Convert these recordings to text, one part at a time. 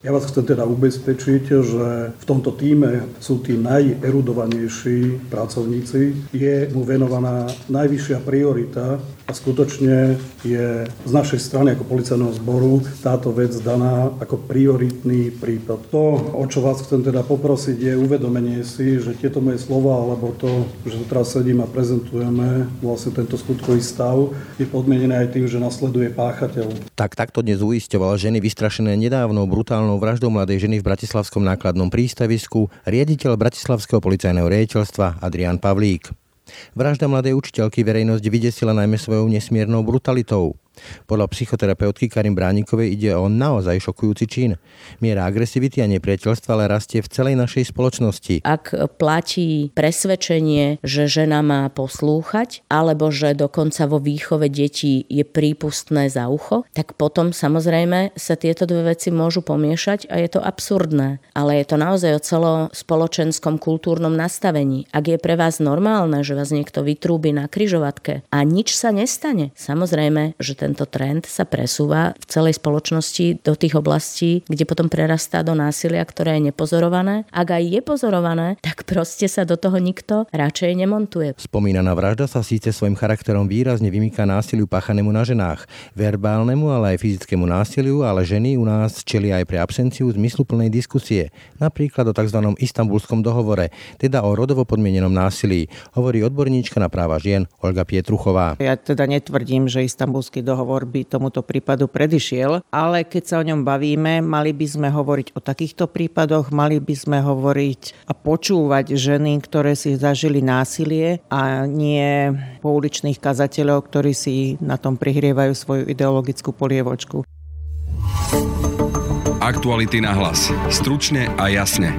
Ja vás chcem teda ubezpečiť, že v tomto týme sú tí najerudovanejší pracovníci. Je mu venovaná najvyššia priorita a skutočne je z našej strany ako policajného zboru táto vec daná ako prioritný prípad. To, o čo vás chcem teda poprosiť, je uvedomenie si, že tieto moje slova, alebo to, že tu teraz sedím a prezentujeme vlastne tento skutkový stav, je podmienené aj tým, že nasleduje páchateľ. Tak takto dnes uisťoval ženy vystrašené nedávnou brutálnou vraždou mladej ženy v Bratislavskom nákladnom prístavisku riaditeľ Bratislavského policajného riaditeľstva Adrian Pavlík. Vražda mladej učiteľky verejnosť vydesila najmä svojou nesmiernou brutalitou. Podľa psychoterapeutky Karim Bránikovej ide o naozaj šokujúci čin. Miera agresivity a nepriateľstva ale rastie v celej našej spoločnosti. Ak platí presvedčenie, že žena má poslúchať, alebo že dokonca vo výchove detí je prípustné za ucho, tak potom samozrejme sa tieto dve veci môžu pomiešať a je to absurdné. Ale je to naozaj o celospoločenskom kultúrnom nastavení. Ak je pre vás normálne, že vás niekto vytrúbi na kryžovatke a nič sa nestane, samozrejme, že ten tento trend sa presúva v celej spoločnosti do tých oblastí, kde potom prerastá do násilia, ktoré je nepozorované. Ak aj je pozorované, tak proste sa do toho nikto radšej nemontuje. Spomínaná vražda sa síce svojim charakterom výrazne vymýka násiliu páchanému na ženách, verbálnemu, ale aj fyzickému násiliu, ale ženy u nás čelia aj pre absenciu zmysluplnej diskusie, napríklad o tzv. istambulskom dohovore, teda o rodovo podmienenom násilí, hovorí odborníčka na práva žien Olga Pietruchová. Ja teda netvrdím, že istambulský dohovor dohovor by tomuto prípadu predišiel, ale keď sa o ňom bavíme, mali by sme hovoriť o takýchto prípadoch, mali by sme hovoriť a počúvať ženy, ktoré si zažili násilie a nie pouličných kazateľov, ktorí si na tom prihrievajú svoju ideologickú polievočku. Aktuality na hlas. Stručne a jasne.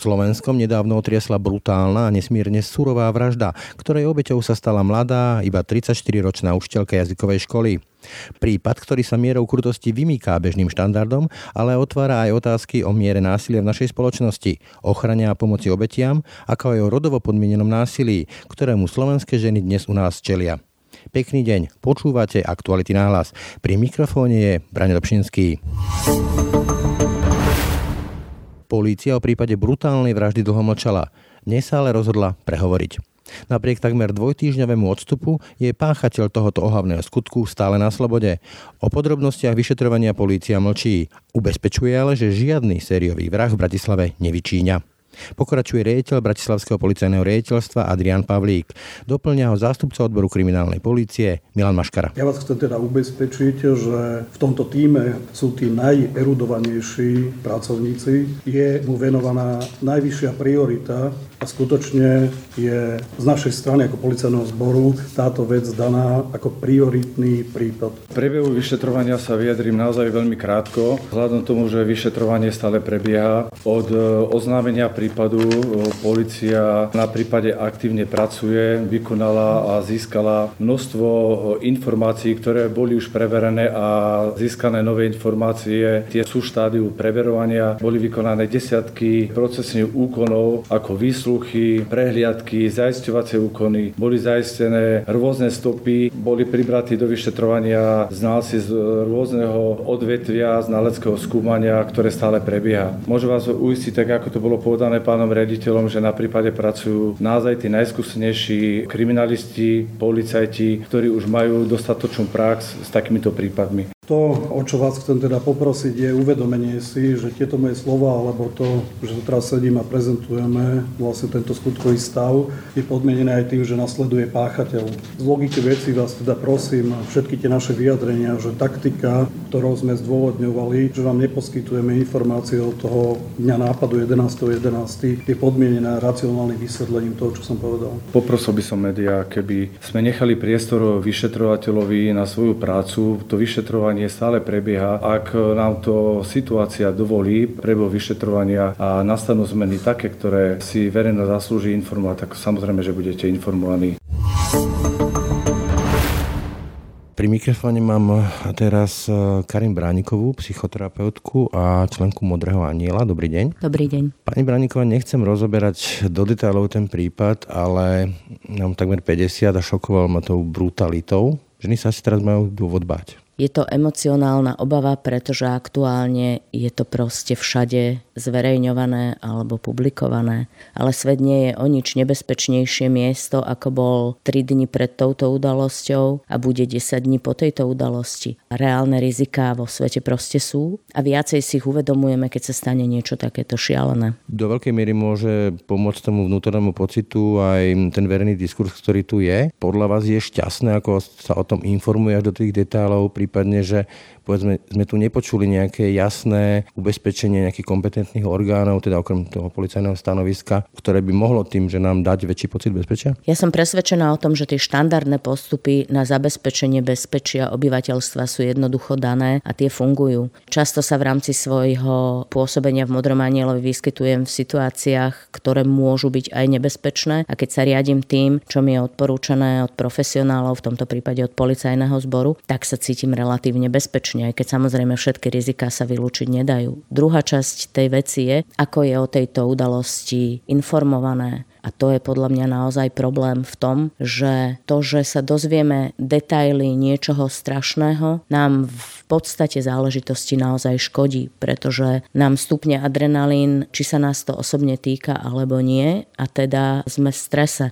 Slovenskom nedávno otriasla brutálna a nesmierne surová vražda, ktorej obeťou sa stala mladá, iba 34-ročná učiteľka jazykovej školy. Prípad, ktorý sa mierou krutosti vymýká bežným štandardom, ale otvára aj otázky o miere násilia v našej spoločnosti, ochrane a pomoci obetiam, ako aj o rodovo podmienenom násilí, ktorému slovenské ženy dnes u nás čelia. Pekný deň, počúvate Aktuality náhlas. Pri mikrofóne je Braň Dobšinský. Polícia o prípade brutálnej vraždy dlho mlčala. Dnes sa ale rozhodla prehovoriť. Napriek takmer dvojtýždňovému odstupu je páchateľ tohoto ohavného skutku stále na slobode. O podrobnostiach vyšetrovania polícia mlčí. Ubezpečuje ale, že žiadny sériový vrah v Bratislave nevyčíňa. Pokračuje riaditeľ Bratislavského policajného riaditeľstva Adrian Pavlík. Doplňa ho zástupca odboru kriminálnej polície Milan Maškara. Ja vás chcem teda ubezpečiť, že v tomto týme sú tí najerudovanejší pracovníci. Je mu venovaná najvyššia priorita a skutočne je z našej strany ako policajného zboru táto vec daná ako prioritný prípad. V priebehu vyšetrovania sa vyjadrím naozaj veľmi krátko, vzhľadom tomu, že vyšetrovanie stále prebieha. Od e, oznámenia prípadu e, policia na prípade aktívne pracuje, vykonala a získala množstvo e, informácií, ktoré boli už preverené a získané nové informácie. Tie sú štádiu preverovania. Boli vykonané desiatky procesných úkonov ako výsluchy, prehliadky, zaisťovacie úkony, boli zaistené rôzne stopy, boli pribratí do vyšetrovania znalci z rôzneho odvetvia znaleckého skúmania, ktoré stále prebieha. Môžem vás uistiť, tak ako to bolo povedané pánom rediteľom, že na prípade pracujú naozaj tí najskúsenejší kriminalisti, policajti, ktorí už majú dostatočnú prax s takýmito prípadmi. To, o čo vás chcem teda poprosiť, je uvedomenie si, že tieto moje slova, alebo to, že tu teraz sedím a prezentujeme vlastne tento skutkový stav, je podmienené aj tým, že nasleduje páchateľ. Z logiky veci vás teda prosím, všetky tie naše vyjadrenia, že taktika, ktorou sme zdôvodňovali, že vám neposkytujeme informácie od toho dňa nápadu 11.11. 11. je podmienená racionálnym vysvetlením toho, čo som povedal. Poprosil by som médiá, keby sme nechali priestor vyšetrovateľovi na svoju prácu, to vyšetrovanie vyšetrovanie stále prebieha. Ak nám to situácia dovolí, prebiehu vyšetrovania a nastanú zmeny také, ktoré si verejno zaslúži informovať, tak samozrejme, že budete informovaní. Pri mikrofóne mám teraz e, Karim Bránikovú, psychoterapeutku a členku Modrého aniela. Dobrý deň. Dobrý deň. Pani Brániková, nechcem rozoberať do detailov ten prípad, ale nám takmer 50 a šokoval ma tou brutalitou. Ženy sa asi teraz majú dôvod báť. Je to emocionálna obava, pretože aktuálne je to proste všade zverejňované alebo publikované. Ale svet nie je o nič nebezpečnejšie miesto, ako bol 3 dni pred touto udalosťou a bude 10 dní po tejto udalosti. Reálne riziká vo svete proste sú a viacej si ich uvedomujeme, keď sa stane niečo takéto šialené. Do veľkej miery môže pomôcť tomu vnútornému pocitu aj ten verejný diskurs, ktorý tu je. Podľa vás je šťastné, ako sa o tom informuje až do tých detailov, prípadne, že povedzme, sme tu nepočuli nejaké jasné ubezpečenie nejakých kompetentných orgánov, teda okrem toho policajného stanoviska, ktoré by mohlo tým, že nám dať väčší pocit bezpečia? Ja som presvedčená o tom, že tie štandardné postupy na zabezpečenie bezpečia obyvateľstva sú jednoducho dané a tie fungujú. Často sa v rámci svojho pôsobenia v Modrom anielovi vyskytujem v situáciách, ktoré môžu byť aj nebezpečné a keď sa riadím tým, čo mi je odporúčané od profesionálov, v tomto prípade od policajného zboru, tak sa cítim relatívne bezpečne, aj keď samozrejme všetky rizika sa vylúčiť nedajú. Druhá časť tej veci je, ako je o tejto udalosti informované a to je podľa mňa naozaj problém v tom, že to, že sa dozvieme detaily niečoho strašného, nám v podstate záležitosti naozaj škodí, pretože nám stupne adrenalín, či sa nás to osobne týka alebo nie, a teda sme v strese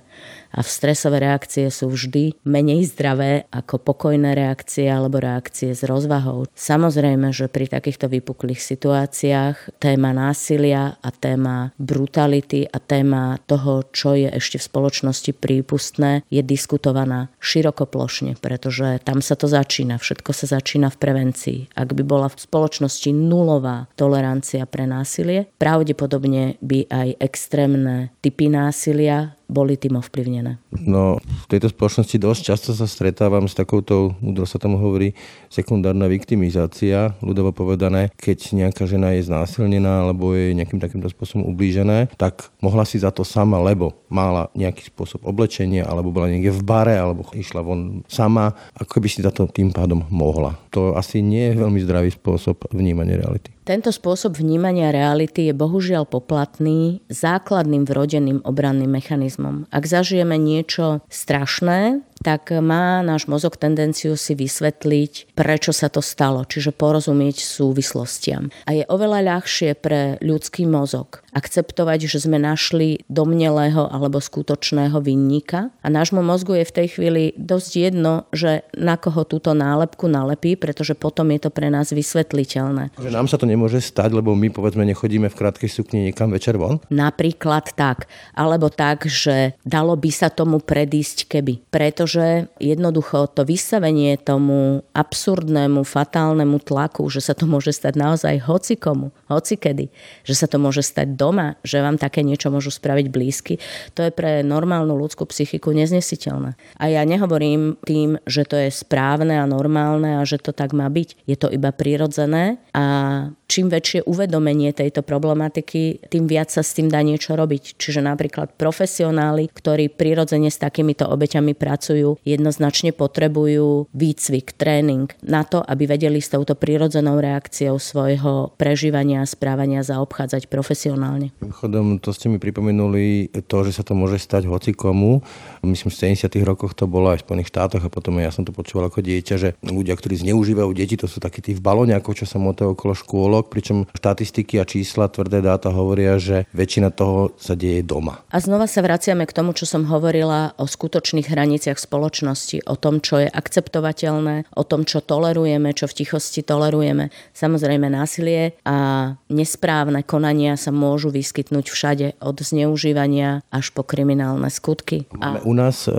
a v stresové reakcie sú vždy menej zdravé ako pokojné reakcie alebo reakcie s rozvahou. Samozrejme, že pri takýchto vypuklých situáciách téma násilia a téma brutality a téma toho, čo je ešte v spoločnosti prípustné, je diskutovaná širokoplošne, pretože tam sa to začína. Všetko sa začína v prevencii. Ak by bola v spoločnosti nulová tolerancia pre násilie, pravdepodobne by aj extrémne typy násilia boli tým ovplyvnené? No, v tejto spoločnosti dosť často sa stretávam s takouto, údro sa tomu hovorí, sekundárna viktimizácia, ľudovo povedané, keď nejaká žena je znásilnená alebo je nejakým takýmto spôsobom ublížené, tak mohla si za to sama, lebo mala nejaký spôsob oblečenia, alebo bola niekde v bare, alebo išla von sama, ako by si za to tým pádom mohla. To asi nie je veľmi zdravý spôsob vnímania reality. Tento spôsob vnímania reality je bohužiaľ poplatný základným vrodeným obranným mechanizmom. Ak zažijeme niečo strašné, tak má náš mozog tendenciu si vysvetliť, prečo sa to stalo, čiže porozumieť súvislostiam. A je oveľa ľahšie pre ľudský mozog akceptovať, že sme našli domnelého alebo skutočného vinníka a nášmu mozgu je v tej chvíli dosť jedno, že na koho túto nálepku nalepí, pretože potom je to pre nás vysvetliteľné. Že nám sa to nemôže stať, lebo my povedzme nechodíme v krátkej sukni niekam večer von? Napríklad tak. Alebo tak, že dalo by sa tomu predísť keby. Pretože pretože jednoducho to vystavenie tomu absurdnému, fatálnemu tlaku, že sa to môže stať naozaj hocikomu, hocikedy, že sa to môže stať doma, že vám také niečo môžu spraviť blízky, to je pre normálnu ľudskú psychiku neznesiteľné. A ja nehovorím tým, že to je správne a normálne a že to tak má byť. Je to iba prirodzené a čím väčšie uvedomenie tejto problematiky, tým viac sa s tým dá niečo robiť. Čiže napríklad profesionáli, ktorí prirodzene s takýmito obeťami pracujú, jednoznačne potrebujú výcvik, tréning na to, aby vedeli s touto prirodzenou reakciou svojho prežívania a správania zaobchádzať profesionálne. Chodom, to ste mi pripomenuli to, že sa to môže stať hoci komu. Myslím, v 70. rokoch to bolo aj v Spojených štátoch a potom ja som to počúval ako dieťa, že ľudia, ktorí zneužívajú deti, to sú takí tí v balóniakov, čo sa motajú okolo škôl rok, pričom štatistiky a čísla, tvrdé dáta hovoria, že väčšina toho sa deje doma. A znova sa vraciame k tomu, čo som hovorila o skutočných hraniciach spoločnosti, o tom, čo je akceptovateľné, o tom, čo tolerujeme, čo v tichosti tolerujeme. Samozrejme násilie a nesprávne konania sa môžu vyskytnúť všade, od zneužívania až po kriminálne skutky. Máme u nás e,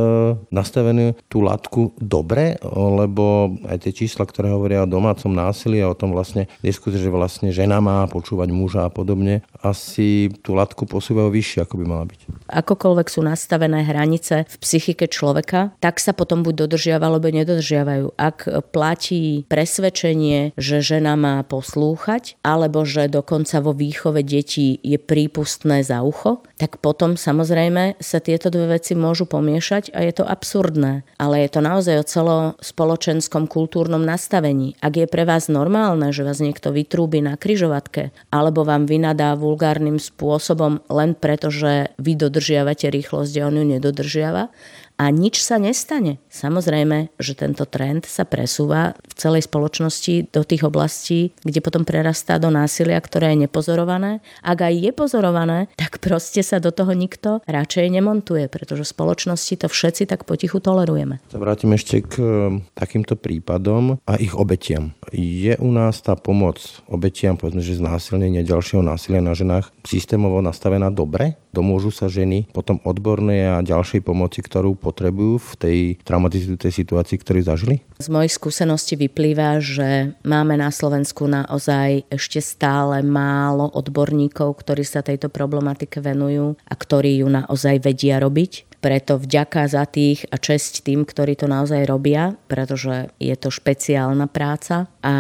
nastavenú tú latku dobre, lebo aj tie čísla, ktoré hovoria o domácom násilí a o tom vlastne diskusie, že vlastne žena má počúvať muža a podobne, asi tú latku posúvajú vyššie, ako by mala byť. Akokoľvek sú nastavené hranice v psychike človeka, tak sa potom buď dodržiava, alebo nedodržiavajú. Ak platí presvedčenie, že žena má poslúchať, alebo že dokonca vo výchove detí je prípustné za ucho, tak potom samozrejme sa tieto dve veci môžu pomiešať a je to absurdné. Ale je to naozaj o celospoločenskom kultúrnom nastavení. Ak je pre vás normálne, že vás niekto vytrúbi na kryžovatke, alebo vám vynadá vulgárnym spôsobom len preto, že vy dodržiavate rýchlosť a on ju nedodržiava, a nič sa nestane. Samozrejme, že tento trend sa presúva v celej spoločnosti do tých oblastí, kde potom prerastá do násilia, ktoré je nepozorované. Ak aj je pozorované, tak proste sa do toho nikto radšej nemontuje, pretože v spoločnosti to všetci tak potichu tolerujeme. Sa vrátim ešte k e, takýmto prípadom a ich obetiam. Je u nás tá pomoc obetiam, povedzme, že znásilnenia ďalšieho násilia na ženách systémovo nastavená dobre? Domôžu sa ženy potom odbornej a ďalšej pomoci, ktorú potrebujú v tej traumatizujúcej situácii, ktorú zažili? Z mojich skúseností vyplýva, že máme na Slovensku naozaj ešte stále málo odborníkov, ktorí sa tejto problematike venujú a ktorí ju naozaj vedia robiť. Preto vďaka za tých a česť tým, ktorí to naozaj robia, pretože je to špeciálna práca a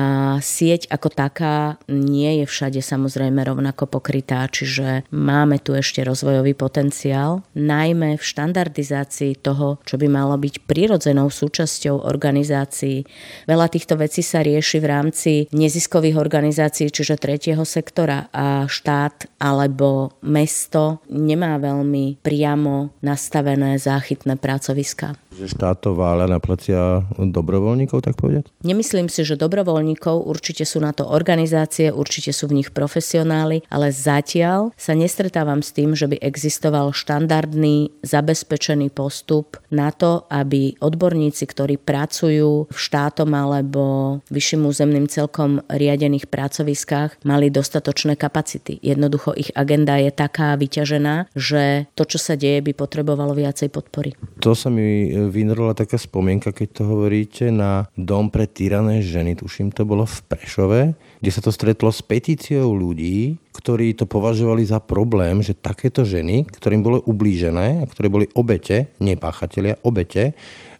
sieť ako taká nie je všade samozrejme rovnako pokrytá, čiže máme tu ešte rozvojový potenciál, najmä v štandardizácii toho, čo by malo byť prirodzenou súčasťou organizácií. Veľa týchto vecí sa rieši v rámci neziskových organizácií, čiže tretieho sektora a štát alebo mesto nemá veľmi priamo nastavené záchytné pracoviská. Že štát to váľa na plecia dobrovoľníkov, tak povedať? Nemyslím si, že dobrovoľníkov, určite sú na to organizácie, určite sú v nich profesionáli, ale zatiaľ sa nestretávam s tým, že by existoval štandardný, zabezpečený postup na to, aby odborníci, ktorí pracujú v štátom alebo vyšším územným celkom riadených pracoviskách, mali dostatočné kapacity. Jednoducho ich agenda je taká vyťažená, že to, čo sa deje, by potrebovalo viacej podpory. To sa mi vynorila taká spomienka, keď to hovoríte, na dom pre týrané ženy, tuším to bolo v Prešove, kde sa to stretlo s petíciou ľudí, ktorí to považovali za problém, že takéto ženy, ktorým bolo ublížené a ktoré boli obete, nepáchatelia, obete,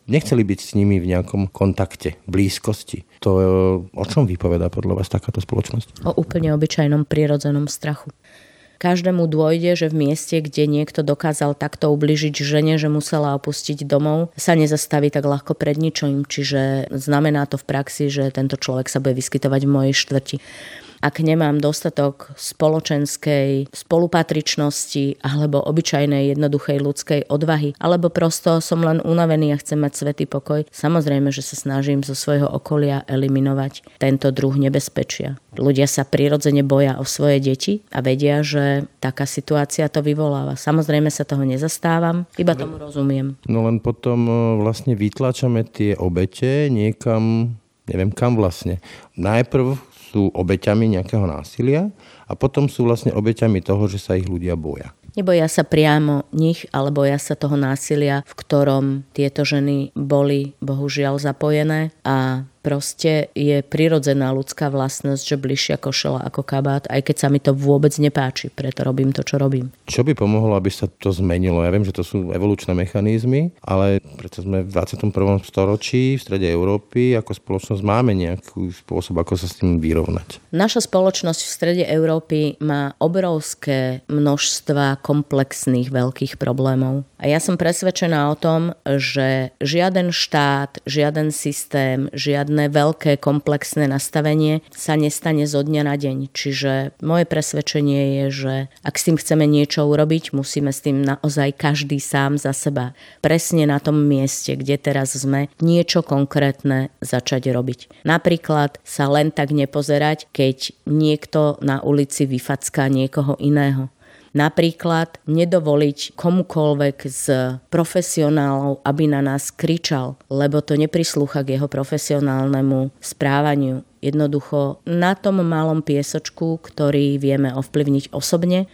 nechceli byť s nimi v nejakom kontakte, blízkosti. To o čom vypoveda podľa vás takáto spoločnosť? O úplne obyčajnom prírodzenom strachu každému dôjde, že v mieste, kde niekto dokázal takto ubližiť žene, že musela opustiť domov, sa nezastaví tak ľahko pred ničím. Čiže znamená to v praxi, že tento človek sa bude vyskytovať v mojej štvrti ak nemám dostatok spoločenskej spolupatričnosti alebo obyčajnej jednoduchej ľudskej odvahy, alebo prosto som len unavený a chcem mať svetý pokoj, samozrejme, že sa snažím zo svojho okolia eliminovať tento druh nebezpečia. Ľudia sa prirodzene boja o svoje deti a vedia, že taká situácia to vyvoláva. Samozrejme sa toho nezastávam, iba tomu rozumiem. No len potom e, vlastne vytlačame tie obete niekam neviem kam vlastne. Najprv sú obeťami nejakého násilia a potom sú vlastne obeťami toho, že sa ich ľudia boja. Neboja sa priamo nich, ale boja sa toho násilia, v ktorom tieto ženy boli bohužiaľ zapojené a proste je prirodzená ľudská vlastnosť, že bližšia košela ako kabát, aj keď sa mi to vôbec nepáči, preto robím to, čo robím. Čo by pomohlo, aby sa to zmenilo? Ja viem, že to sú evolučné mechanizmy, ale preto sme v 21. storočí v strede Európy ako spoločnosť máme nejaký spôsob, ako sa s tým vyrovnať. Naša spoločnosť v strede Európy má obrovské množstva komplexných veľkých problémov. A ja som presvedčená o tom, že žiaden štát, žiaden systém, žiaden žiadne veľké komplexné nastavenie sa nestane zo dňa na deň. Čiže moje presvedčenie je, že ak s tým chceme niečo urobiť, musíme s tým naozaj každý sám za seba presne na tom mieste, kde teraz sme, niečo konkrétne začať robiť. Napríklad sa len tak nepozerať, keď niekto na ulici vyfacká niekoho iného. Napríklad nedovoliť komukolvek z profesionálov, aby na nás kričal, lebo to neprislúcha k jeho profesionálnemu správaniu. Jednoducho na tom malom piesočku, ktorý vieme ovplyvniť osobne,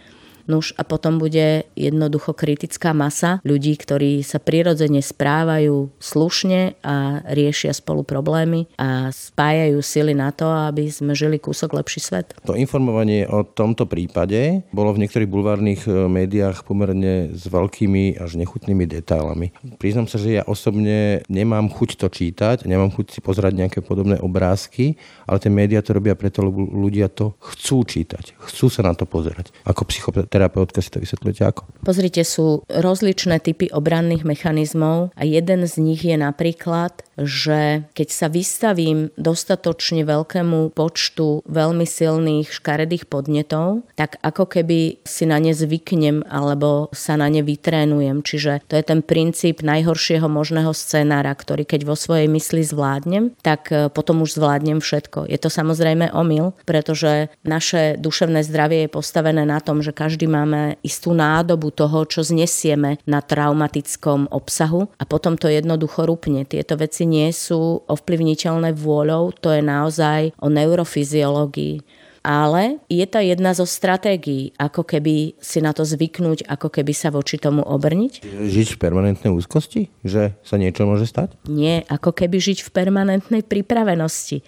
Nuž a potom bude jednoducho kritická masa ľudí, ktorí sa prirodzene správajú slušne a riešia spolu problémy a spájajú sily na to, aby sme žili kúsok lepší svet. To informovanie o tomto prípade bolo v niektorých bulvárnych e, médiách pomerne s veľkými až nechutnými detailami. Priznám sa, že ja osobne nemám chuť to čítať, nemám chuť si pozerať nejaké podobné obrázky, ale tie médiá to robia preto, lebo ľudia to chcú čítať, chcú sa na to pozerať. Ako psychopat terapeutka si to vysvetľujete ako? Pozrite, sú rozličné typy obranných mechanizmov a jeden z nich je napríklad že keď sa vystavím dostatočne veľkému počtu veľmi silných škaredých podnetov, tak ako keby si na ne zvyknem alebo sa na ne vytrénujem. Čiže to je ten princíp najhoršieho možného scenára, ktorý keď vo svojej mysli zvládnem, tak e, potom už zvládnem všetko. Je to samozrejme omyl, pretože naše duševné zdravie je postavené na tom, že každý máme istú nádobu toho, čo znesieme na traumatickom obsahu a potom to jednoducho rupne. Tieto veci nie sú ovplyvniteľné vôľou, to je naozaj o neurofyziológii ale je to jedna zo stratégií, ako keby si na to zvyknúť, ako keby sa voči tomu obrniť. Žiť v permanentnej úzkosti? Že sa niečo môže stať? Nie, ako keby žiť v permanentnej pripravenosti.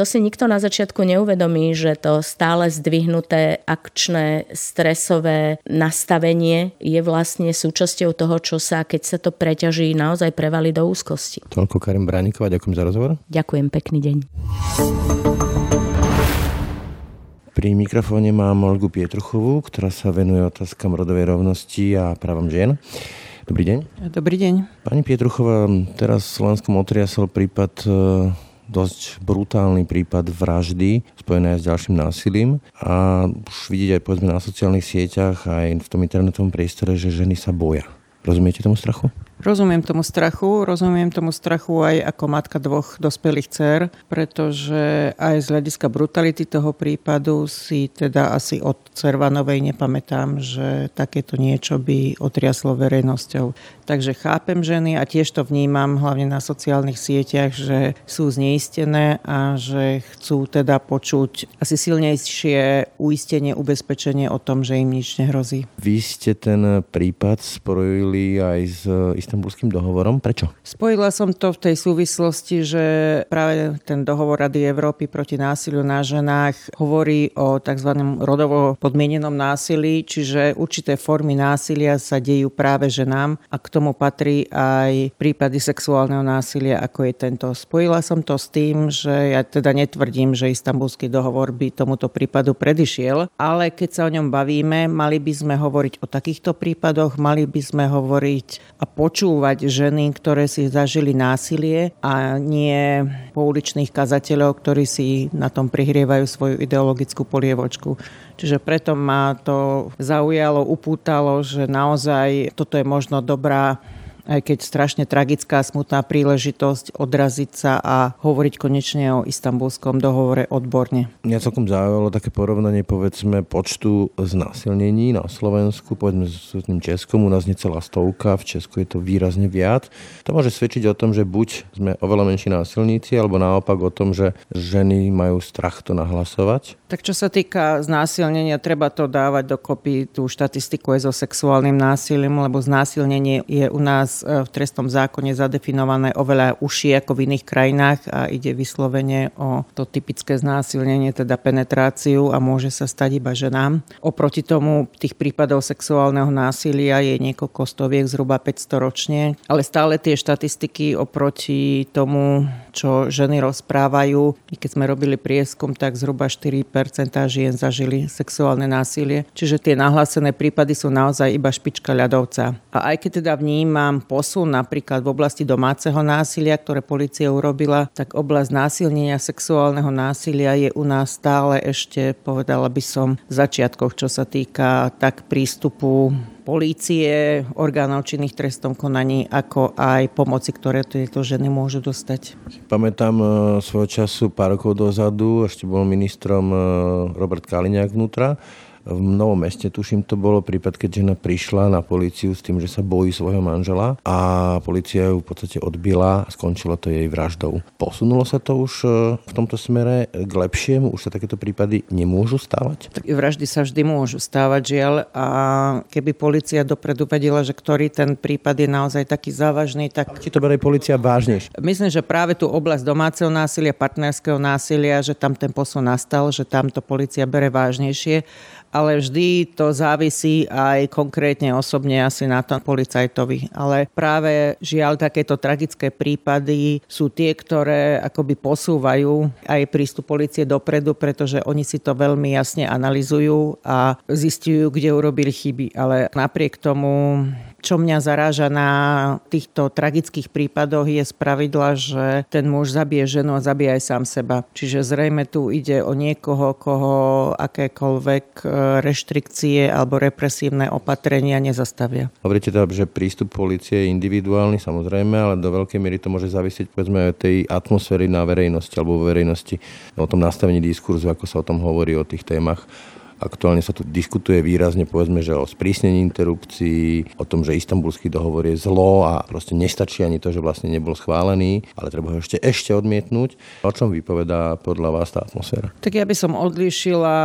To si nikto na začiatku neuvedomí, že to stále zdvihnuté akčné stresové nastavenie je vlastne súčasťou toho, čo sa, keď sa to preťaží, naozaj prevali do úzkosti. Toľko Karim Brániková, ďakujem za rozhovor. Ďakujem, pekný deň. Pri mikrofóne mám Olgu Pietruchovú, ktorá sa venuje otázkam rodovej rovnosti a právam žien. Dobrý deň. Dobrý deň. Pani Pietruchová, teraz v Slovenskom otriasol prípad e, dosť brutálny prípad vraždy spojené s ďalším násilím a už vidieť aj povedzme na sociálnych sieťach aj v tom internetovom priestore, že ženy sa boja. Rozumiete tomu strachu? Rozumiem tomu strachu, rozumiem tomu strachu aj ako matka dvoch dospelých dcer, pretože aj z hľadiska brutality toho prípadu si teda asi od Cervanovej nepamätám, že takéto niečo by otriaslo verejnosťou. Takže chápem ženy a tiež to vnímam hlavne na sociálnych sieťach, že sú zneistené a že chcú teda počuť asi silnejšie uistenie, ubezpečenie o tom, že im nič nehrozí. Vy ste ten prípad spojili aj s istambulským dohovorom. Prečo? Spojila som to v tej súvislosti, že práve ten dohovor Rady Európy proti násiliu na ženách hovorí o tzv. rodovo podmienenom násilí, čiže určité formy násilia sa dejú práve ženám a k tomu patrí aj prípady sexuálneho násilia, ako je tento. Spojila som to s tým, že ja teda netvrdím, že istambulský dohovor by tomuto prípadu predišiel, ale keď sa o ňom bavíme, mali by sme hovoriť o takýchto prípadoch, mali by sme hovoriť a počuť počúvať ženy, ktoré si zažili násilie a nie pouličných kazateľov, ktorí si na tom prihrievajú svoju ideologickú polievočku. Čiže preto ma to zaujalo, upútalo, že naozaj toto je možno dobrá aj keď strašne tragická, smutná príležitosť odraziť sa a hovoriť konečne o istambulskom dohovore odborne. Mňa celkom zaujalo také porovnanie povedzme počtu znásilnení na Slovensku, povedzme s tým Českom, u nás necelá stovka, v Česku je to výrazne viac. To môže svedčiť o tom, že buď sme oveľa menší násilníci, alebo naopak o tom, že ženy majú strach to nahlasovať. Tak čo sa týka znásilnenia, treba to dávať dokopy tú štatistiku aj so sexuálnym násilím, lebo znásilnenie je u nás E, v trestnom zákone zadefinované oveľa užšie ako v iných krajinách a ide vyslovene o to typické znásilnenie, teda penetráciu a môže sa stať iba ženám. Oproti tomu tých prípadov sexuálneho násilia je niekoľko stoviek, zhruba 500 ročne, ale stále tie štatistiky oproti tomu, čo ženy rozprávajú, i keď sme robili prieskum, tak zhruba 4% žien zažili sexuálne násilie. Čiže tie nahlásené prípady sú naozaj iba špička ľadovca. A aj keď teda vnímam posun napríklad v oblasti domáceho násilia, ktoré policia urobila, tak oblasť násilnenia sexuálneho násilia je u nás stále ešte, povedala by som, v začiatkoch, čo sa týka tak prístupu polície, orgánov činných trestom konaní, ako aj pomoci, ktoré tieto ženy môžu dostať. Pamätám e, svojho času pár rokov dozadu, ešte bol ministrom e, Robert Kaliňák vnútra, v Novom meste, tuším, to bolo prípad, keď žena prišla na políciu s tým, že sa bojí svojho manžela a policia ju v podstate odbila a skončilo to jej vraždou. Posunulo sa to už e, v tomto smere k lepšiemu? Už sa takéto prípady nemôžu stávať? Tak vraždy sa vždy môžu stávať, žiaľ. A keby policia dopredu vedela, že ktorý ten prípad je naozaj taký závažný, tak... Či to berie policia vážnejšie? Myslím, že práve tú oblasť domáceho násilia, partnerského násilia, že tam ten posun nastal, že tam to policia bere vážnejšie ale vždy to závisí aj konkrétne osobne asi na tom policajtovi. Ale práve žiaľ takéto tragické prípady sú tie, ktoré akoby posúvajú aj prístup policie dopredu, pretože oni si to veľmi jasne analizujú a zistujú, kde urobili chyby. Ale napriek tomu Čo mňa zaráža na týchto tragických prípadoch je spravidla, že ten muž zabije ženu a zabije aj sám seba. Čiže zrejme tu ide o niekoho, koho akékoľvek e, reštrikcie alebo represívne opatrenia nezastavia. Hovoríte teda, že prístup policie je individuálny, samozrejme, ale do veľkej miery to môže závisieť povedzme aj tej atmosféry na verejnosti alebo verejnosti, o tom nastavení diskurzu, ako sa o tom hovorí o tých témach. Aktuálne sa tu diskutuje výrazne, povedzme, že o sprísnení interrupcií, o tom, že istambulský dohovor je zlo a proste nestačí ani to, že vlastne nebol schválený, ale treba ho ešte, ešte odmietnúť. O čom vypovedá podľa vás tá atmosféra? Tak ja by som odlíšila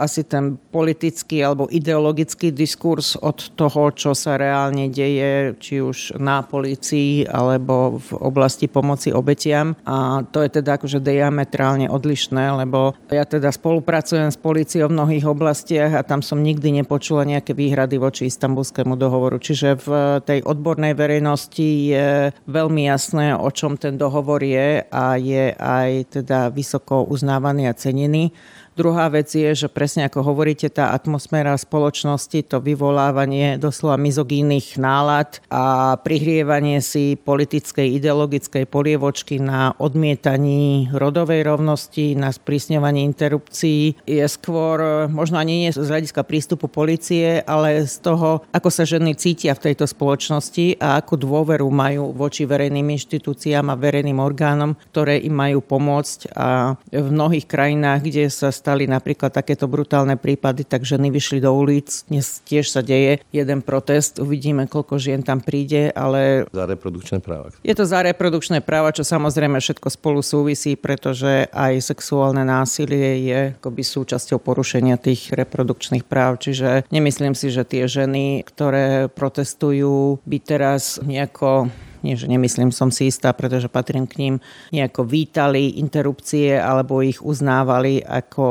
asi ten politický alebo ideologický diskurs od toho, čo sa reálne deje, či už na policii alebo v oblasti pomoci obetiam. A to je teda akože diametrálne odlišné, lebo ja teda spolupracujem s policiou v mnohých oblastiach oblastiach a tam som nikdy nepočula nejaké výhrady voči istambulskému dohovoru. Čiže v tej odbornej verejnosti je veľmi jasné, o čom ten dohovor je a je aj teda vysoko uznávaný a cenený. Druhá vec je, že presne ako hovoríte, tá atmosféra spoločnosti, to vyvolávanie doslova mizogínnych nálad a prihrievanie si politickej ideologickej polievočky na odmietaní rodovej rovnosti, na sprísňovanie interrupcií je skôr možno ani nie z hľadiska prístupu policie, ale z toho, ako sa ženy cítia v tejto spoločnosti a akú dôveru majú voči verejným inštitúciám a verejným orgánom, ktoré im majú pomôcť. A v mnohých krajinách, kde sa stali napríklad takéto brutálne prípady, tak ženy vyšli do ulic. Dnes tiež sa deje jeden protest, uvidíme, koľko žien tam príde, ale... Za reprodukčné práva. Je to za reprodukčné práva, čo samozrejme všetko spolu súvisí, pretože aj sexuálne násilie je akoby súčasťou porušenia tých reprodukčných práv. Čiže nemyslím si, že tie ženy, ktoré protestujú, by teraz nejako nie že nemyslím, som si istá, pretože patrím k ním, nejako vítali interrupcie alebo ich uznávali ako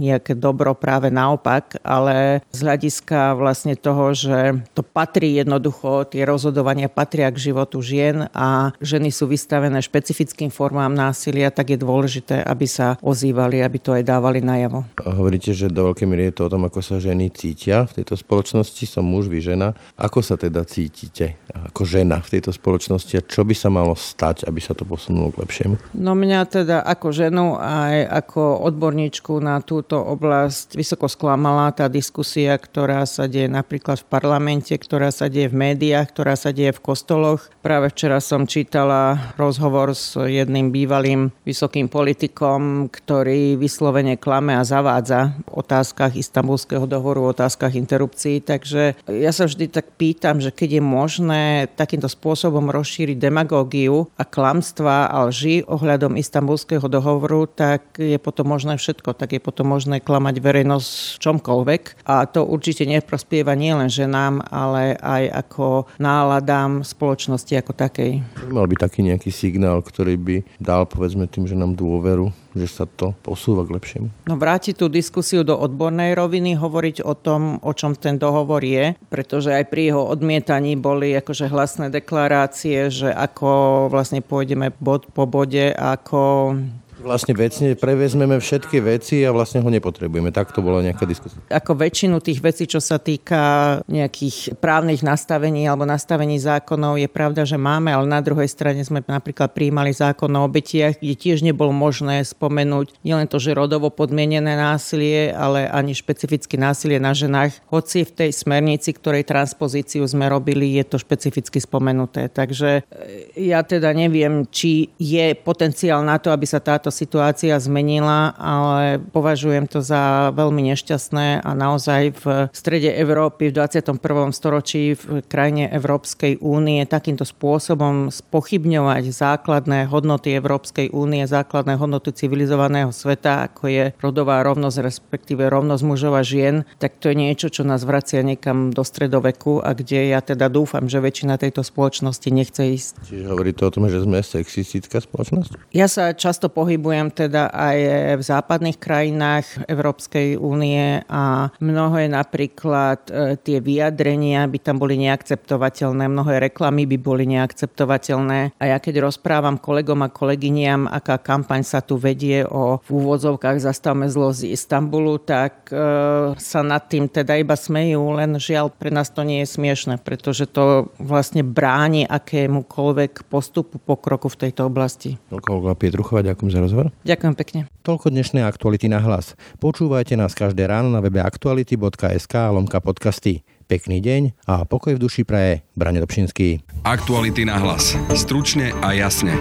nejaké dobro práve naopak, ale z hľadiska vlastne toho, že to patrí jednoducho, tie rozhodovania patria k životu žien a ženy sú vystavené špecifickým formám násilia, tak je dôležité, aby sa ozývali, aby to aj dávali najavo. Hovoríte, že do veľkej miery je to o tom, ako sa ženy cítia v tejto spoločnosti. Som muž, vy žena. Ako sa teda cítite ako žena v tejto spoločnosti? Spoločnosti a čo by sa malo stať, aby sa to posunulo k lepšiemu? No mňa teda ako ženu aj ako odborníčku na túto oblasť vysoko sklamala tá diskusia, ktorá sa deje napríklad v parlamente, ktorá sa deje v médiách, ktorá sa deje v kostoloch. Práve včera som čítala rozhovor s jedným bývalým vysokým politikom, ktorý vyslovene klame a zavádza v otázkach istambulského dohovoru, v otázkach interrupcií. Takže ja sa vždy tak pýtam, že keď je možné takýmto spôsobom rozšíriť demagógiu a klamstva a lži ohľadom istambulského dohovoru, tak je potom možné všetko. Tak je potom možné klamať verejnosť čomkoľvek. A to určite neprospieva nielen ženám, ale aj ako náladám spoločnosti ako takej. Mal by taký nejaký signál, ktorý by dal povedzme tým ženám dôveru že sa to posúva k lepšiemu. No vrátiť tú diskusiu do odbornej roviny, hovoriť o tom, o čom ten dohovor je, pretože aj pri jeho odmietaní boli akože hlasné deklarácie, že ako vlastne pôjdeme bod po bode, ako Vlastne vecne prevezmeme všetky veci a vlastne ho nepotrebujeme. Tak to bola nejaká diskusia. Ako väčšinu tých vecí, čo sa týka nejakých právnych nastavení alebo nastavení zákonov, je pravda, že máme, ale na druhej strane sme napríklad prijímali zákon o obetiach, kde tiež nebolo možné spomenúť nielen to, že rodovo podmienené násilie, ale ani špecificky násilie na ženách. Hoci v tej smernici, ktorej transpozíciu sme robili, je to špecificky spomenuté. Takže e, ja teda neviem, či je potenciál na to, aby sa táto situácia zmenila, ale považujem to za veľmi nešťastné a naozaj v strede Európy v 21. storočí v krajine Európskej únie takýmto spôsobom spochybňovať základné hodnoty Európskej únie, základné hodnoty civilizovaného sveta, ako je rodová rovnosť, respektíve rovnosť mužov a žien, tak to je niečo, čo nás vracia niekam do stredoveku a kde ja teda dúfam, že väčšina tejto spoločnosti nechce ísť. Čiže hovorí to o tom, že sme sexistická spoločnosť? Ja sa často pohybujem pohybujem teda aj v západných krajinách Európskej únie a mnohé napríklad e, tie vyjadrenia by tam boli neakceptovateľné, mnohé reklamy by boli neakceptovateľné. A ja keď rozprávam kolegom a kolegyniam, aká kampaň sa tu vedie o v úvodzovkách zastavme zlo z Istanbulu, tak e, sa nad tým teda iba smejú, len žiaľ pre nás to nie je smiešne, pretože to vlastne bráni akémukoľvek postupu pokroku v tejto oblasti. Toľko Pietruchová, ďakujem za rozhovor. Ďakujem pekne. Toľko dnešné aktuality na hlas. Počúvajte nás každé ráno na webe aktuality.sk lomka podcasty. Pekný deň a pokoj v duši praje Brane Dobšinský. Aktuality na hlas. Stručne a jasne.